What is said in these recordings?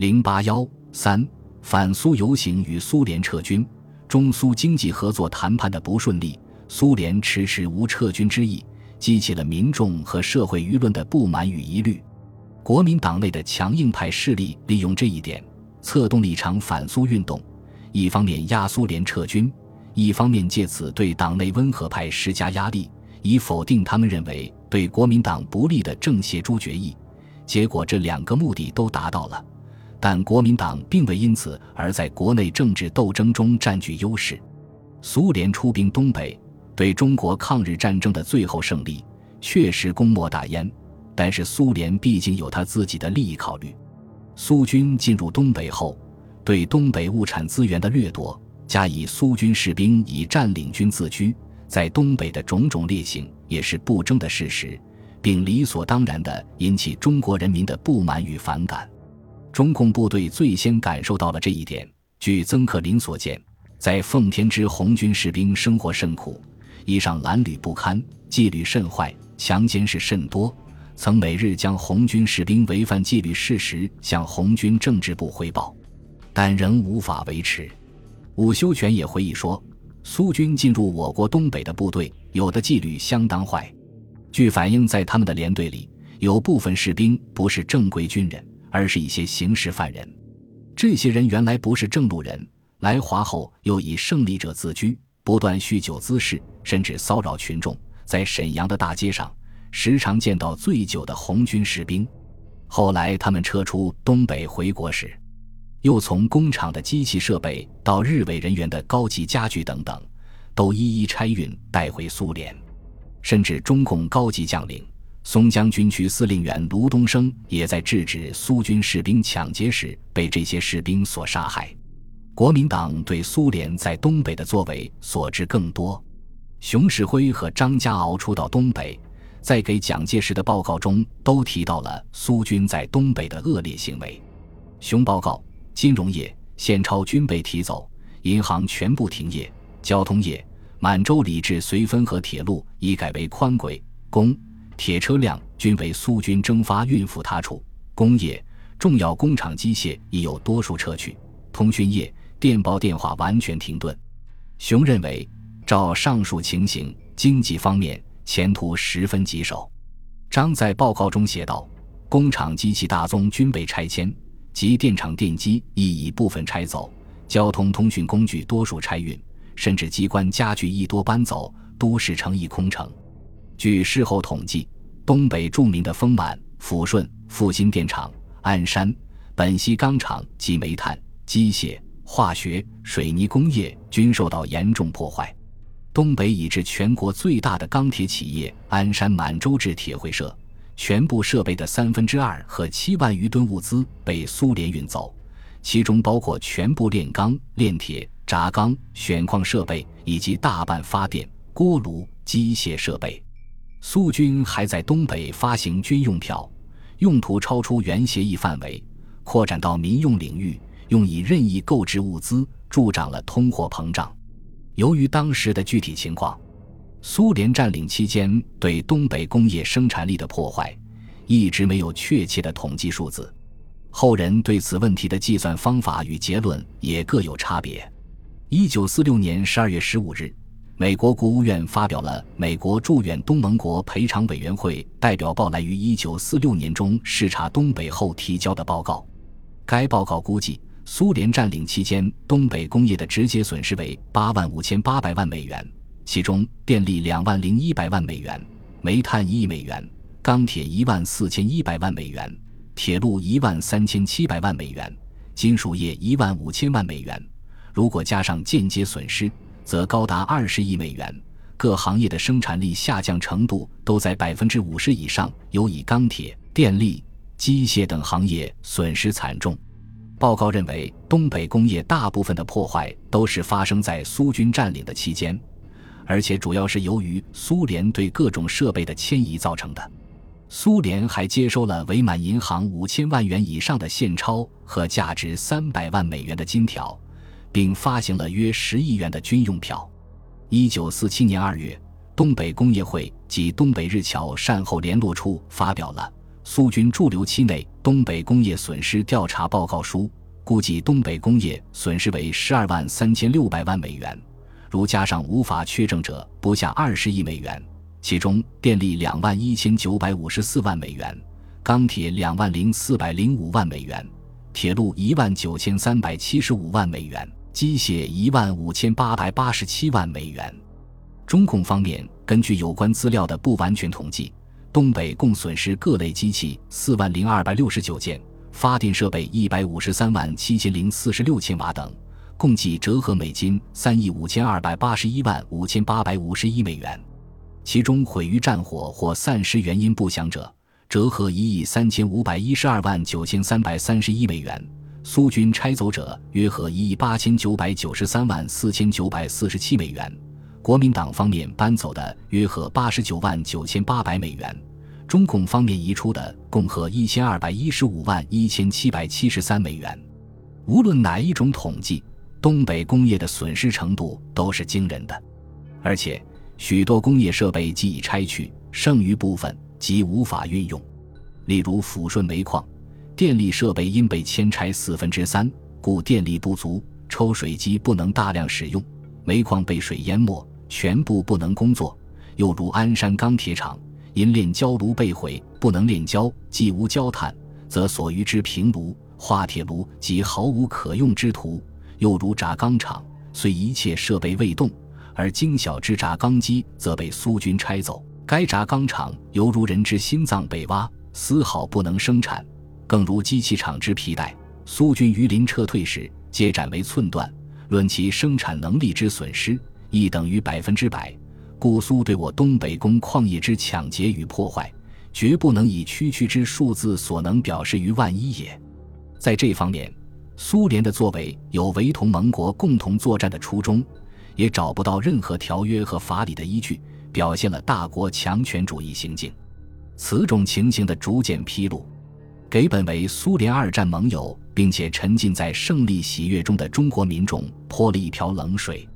零八幺三反苏游行与苏联撤军，中苏经济合作谈判的不顺利，苏联迟迟无撤军之意，激起了民众和社会舆论的不满与疑虑。国民党内的强硬派势力利用这一点，策动了一场反苏运动，一方面压苏联撤军，一方面借此对党内温和派施加压力，以否定他们认为对国民党不利的政协诸决议。结果，这两个目的都达到了。但国民党并未因此而在国内政治斗争中占据优势。苏联出兵东北，对中国抗日战争的最后胜利确实功莫大焉。但是苏联毕竟有他自己的利益考虑。苏军进入东北后，对东北物产资源的掠夺，加以苏军士兵以占领军自居，在东北的种种劣行，也是不争的事实，并理所当然地引起中国人民的不满与反感。中共部队最先感受到了这一点。据曾克林所见，在奉天之红军士兵生活甚苦，衣裳褴褛不堪，纪律甚坏，强奸事甚多。曾每日将红军士兵违反纪律事实向红军政治部汇报，但仍无法维持。伍修权也回忆说，苏军进入我国东北的部队，有的纪律相当坏。据反映，在他们的连队里，有部分士兵不是正规军人。而是一些刑事犯人，这些人原来不是正路人，来华后又以胜利者自居，不断酗酒滋事，甚至骚扰群众。在沈阳的大街上，时常见到醉酒的红军士兵。后来他们撤出东北回国时，又从工厂的机器设备到日伪人员的高级家具等等，都一一拆运带回苏联，甚至中共高级将领。松江军区司令员卢东升也在制止苏军士兵抢劫时被这些士兵所杀害。国民党对苏联在东北的作为所知更多。熊式辉和张家敖初到东北，在给蒋介石的报告中都提到了苏军在东北的恶劣行为。熊报告：金融业现钞均被提走，银行全部停业；交通业，满洲里至绥芬河铁路已改为宽轨，公。铁车辆均为苏军征发运赴他处，工业重要工厂机械已有多数撤去，通讯业电报电话完全停顿。熊认为，照上述情形，经济方面前途十分棘手。张在报告中写道：工厂机器大宗均被拆迁，及电厂电机亦已部分拆走，交通通讯工具多数拆运，甚至机关家具亦多搬走，都市城亦空城。据事后统计，东北著名的丰满、抚顺、复兴电厂、鞍山、本溪钢厂及煤炭、机械、化学、水泥工业均受到严重破坏。东北已至全国最大的钢铁企业鞍山满洲制铁会社，全部设备的三分之二和七万余吨物资被苏联运走，其中包括全部炼钢、炼铁、轧钢、选矿设备以及大半发电、锅炉、机械设备。苏军还在东北发行军用票，用途超出原协议范围，扩展到民用领域，用以任意购置物资，助长了通货膨胀。由于当时的具体情况，苏联占领期间对东北工业生产力的破坏，一直没有确切的统计数字。后人对此问题的计算方法与结论也各有差别。一九四六年十二月十五日。美国国务院发表了美国驻远东盟国赔偿委员会代表报来于一九四六年中视察东北后提交的报告。该报告估计，苏联占领期间东北工业的直接损失为八万五千八百万美元，其中电力两万零一百万美元，煤炭一亿美元，钢铁一万四千一百万美元，铁路一万三千七百万美元，金属业一万五千万美元。如果加上间接损失，则高达二十亿美元，各行业的生产力下降程度都在百分之五十以上，尤以钢铁、电力、机械等行业损失惨重。报告认为，东北工业大部分的破坏都是发生在苏军占领的期间，而且主要是由于苏联对各种设备的迁移造成的。苏联还接收了伪满银行五千万元以上的现钞和价值三百万美元的金条。并发行了约十亿元的军用票。一九四七年二月，东北工业会及东北日侨善后联络处发表了《苏军驻留期内东北工业损失调查报告书估计，东北工业损失为十二万三千六百万美元，如加上无法确证者，不下二十亿美元。其中，电力两万一千九百五十四万美元，钢铁两万零四百零五万美元，铁路一万九千三百七十五万美元，机械一万五千八百八十七万美元。中共方面根据有关资料的不完全统计，东北共损失各类机器四万零二百六十九件，发电设备一百五十三万七千零四十六千瓦等，共计折合美金三亿五千二百八十一万五千八百五十一美元。其中毁于战火或散失原因不详者，折合一亿三千五百一十二万九千三百三十一美元；苏军拆走者约合一亿八千九百九十三万四千九百四十七美元；国民党方面搬走的约合八十九万九千八百美元；中共方面移出的共合一千二百一十五万一千七百七十三美元。无论哪一种统计，东北工业的损失程度都是惊人的，而且。许多工业设备既已拆去，剩余部分即无法运用。例如抚顺煤矿，电力设备因被迁拆四分之三，故电力不足，抽水机不能大量使用，煤矿被水淹没，全部不能工作。又如鞍山钢铁厂，因炼焦炉被毁，不能炼焦，既无焦炭，则所余之平炉、化铁炉即毫无可用之途。又如轧钢厂，虽一切设备未动。而精小之轧钢机则被苏军拆走，该轧钢厂犹如人之心脏被挖，丝毫不能生产。更如机器厂之皮带，苏军于临撤退时皆斩为寸断，论其生产能力之损失，亦等于百分之百。故苏对我东北工矿业之抢劫与破坏，绝不能以区区之数字所能表示于万一也。在这方面，苏联的作为有违同盟国共同作战的初衷。也找不到任何条约和法理的依据，表现了大国强权主义行径。此种情形的逐渐披露，给本为苏联二战盟友并且沉浸在胜利喜悦中的中国民众泼了一瓢冷水。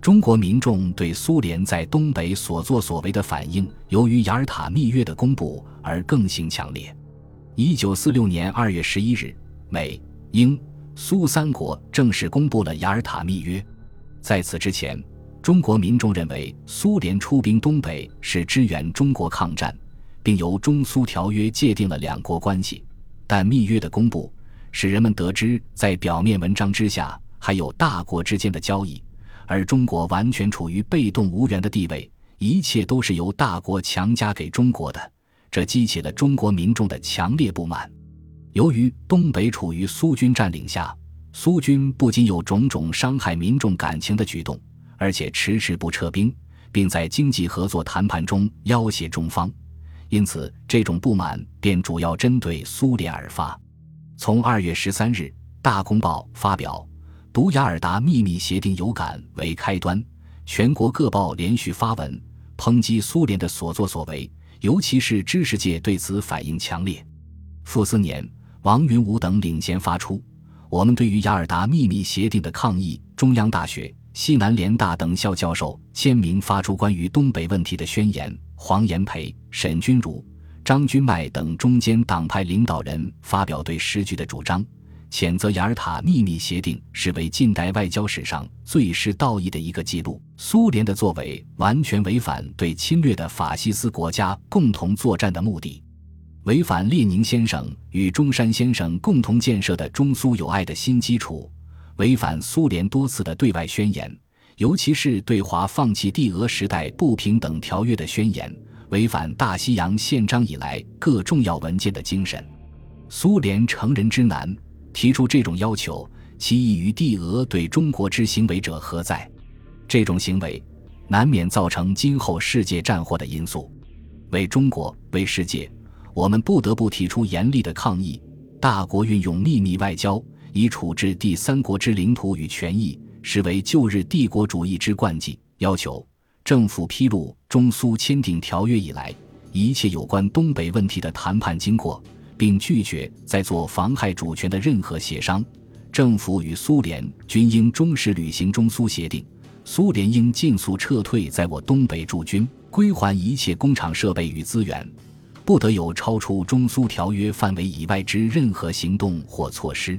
中国民众对苏联在东北所作所为的反应，由于雅尔塔密约的公布而更形强烈。一九四六年二月十一日，美、英、苏三国正式公布了雅尔塔密约。在此之前，中国民众认为苏联出兵东北是支援中国抗战，并由中苏条约界定了两国关系。但密约的公布使人们得知，在表面文章之下还有大国之间的交易，而中国完全处于被动无援的地位，一切都是由大国强加给中国的。这激起了中国民众的强烈不满。由于东北处于苏军占领下。苏军不仅有种种伤害民众感情的举动，而且迟迟不撤兵，并在经济合作谈判中要挟中方，因此这种不满便主要针对苏联而发。从二月十三日《大公报》发表《读雅尔达秘密协定有感》为开端，全国各报连续发文抨击苏联的所作所为，尤其是知识界对此反应强烈。傅斯年、王云武等领衔发出。我们对于雅尔达秘密协定的抗议，中央大学、西南联大等校教授签名发出关于东北问题的宣言。黄炎培、沈钧儒、张君迈等中间党派领导人发表对时局的主张，谴责雅尔塔秘密协定是为近代外交史上最失道义的一个记录。苏联的作为完全违反对侵略的法西斯国家共同作战的目的。违反列宁先生与中山先生共同建设的中苏友爱的新基础，违反苏联多次的对外宣言，尤其是对华放弃帝俄时代不平等条约的宣言，违反大西洋宪章以来各重要文件的精神。苏联成人之难，提出这种要求，其意与帝俄对中国之行为者何在？这种行为难免造成今后世界战祸的因素，为中国，为世界。我们不得不提出严厉的抗议。大国运用秘密外交以处置第三国之领土与权益，实为旧日帝国主义之惯技。要求政府披露中苏签订条约以来一切有关东北问题的谈判经过，并拒绝再做妨害主权的任何协商。政府与苏联均应忠实履行中苏协定。苏联应尽速撤退在我东北驻军，归还一切工厂设备与资源。不得有超出中苏条约范围以外之任何行动或措施。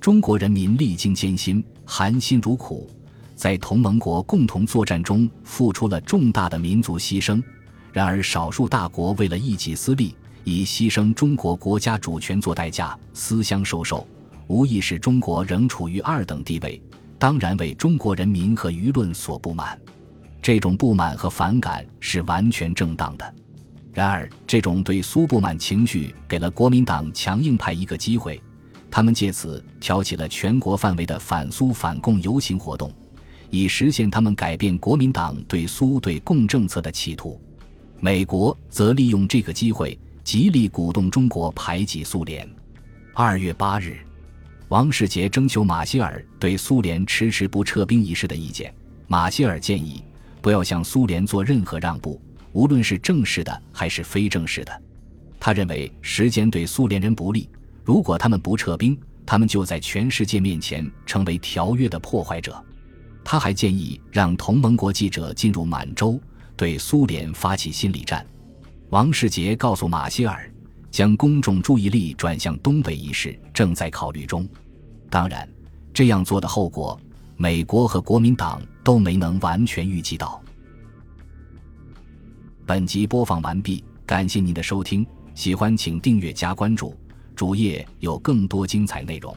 中国人民历经艰辛，含辛茹苦，在同盟国共同作战中付出了重大的民族牺牲。然而，少数大国为了一己私利，以牺牲中国国家主权做代价，私相授受，无疑使中国仍处于二等地位。当然，为中国人民和舆论所不满。这种不满和反感是完全正当的。然而，这种对苏不满情绪给了国民党强硬派一个机会，他们借此挑起了全国范围的反苏反共游行活动，以实现他们改变国民党对苏对共政策的企图。美国则利用这个机会，极力鼓动中国排挤苏联。二月八日，王世杰征求马歇尔对苏联迟迟不撤兵一事的意见。马歇尔建议不要向苏联做任何让步。无论是正式的还是非正式的，他认为时间对苏联人不利。如果他们不撤兵，他们就在全世界面前成为条约的破坏者。他还建议让同盟国记者进入满洲，对苏联发起心理战。王世杰告诉马歇尔，将公众注意力转向东北一事正在考虑中。当然，这样做的后果，美国和国民党都没能完全预计到。本集播放完毕，感谢您的收听，喜欢请订阅加关注，主页有更多精彩内容。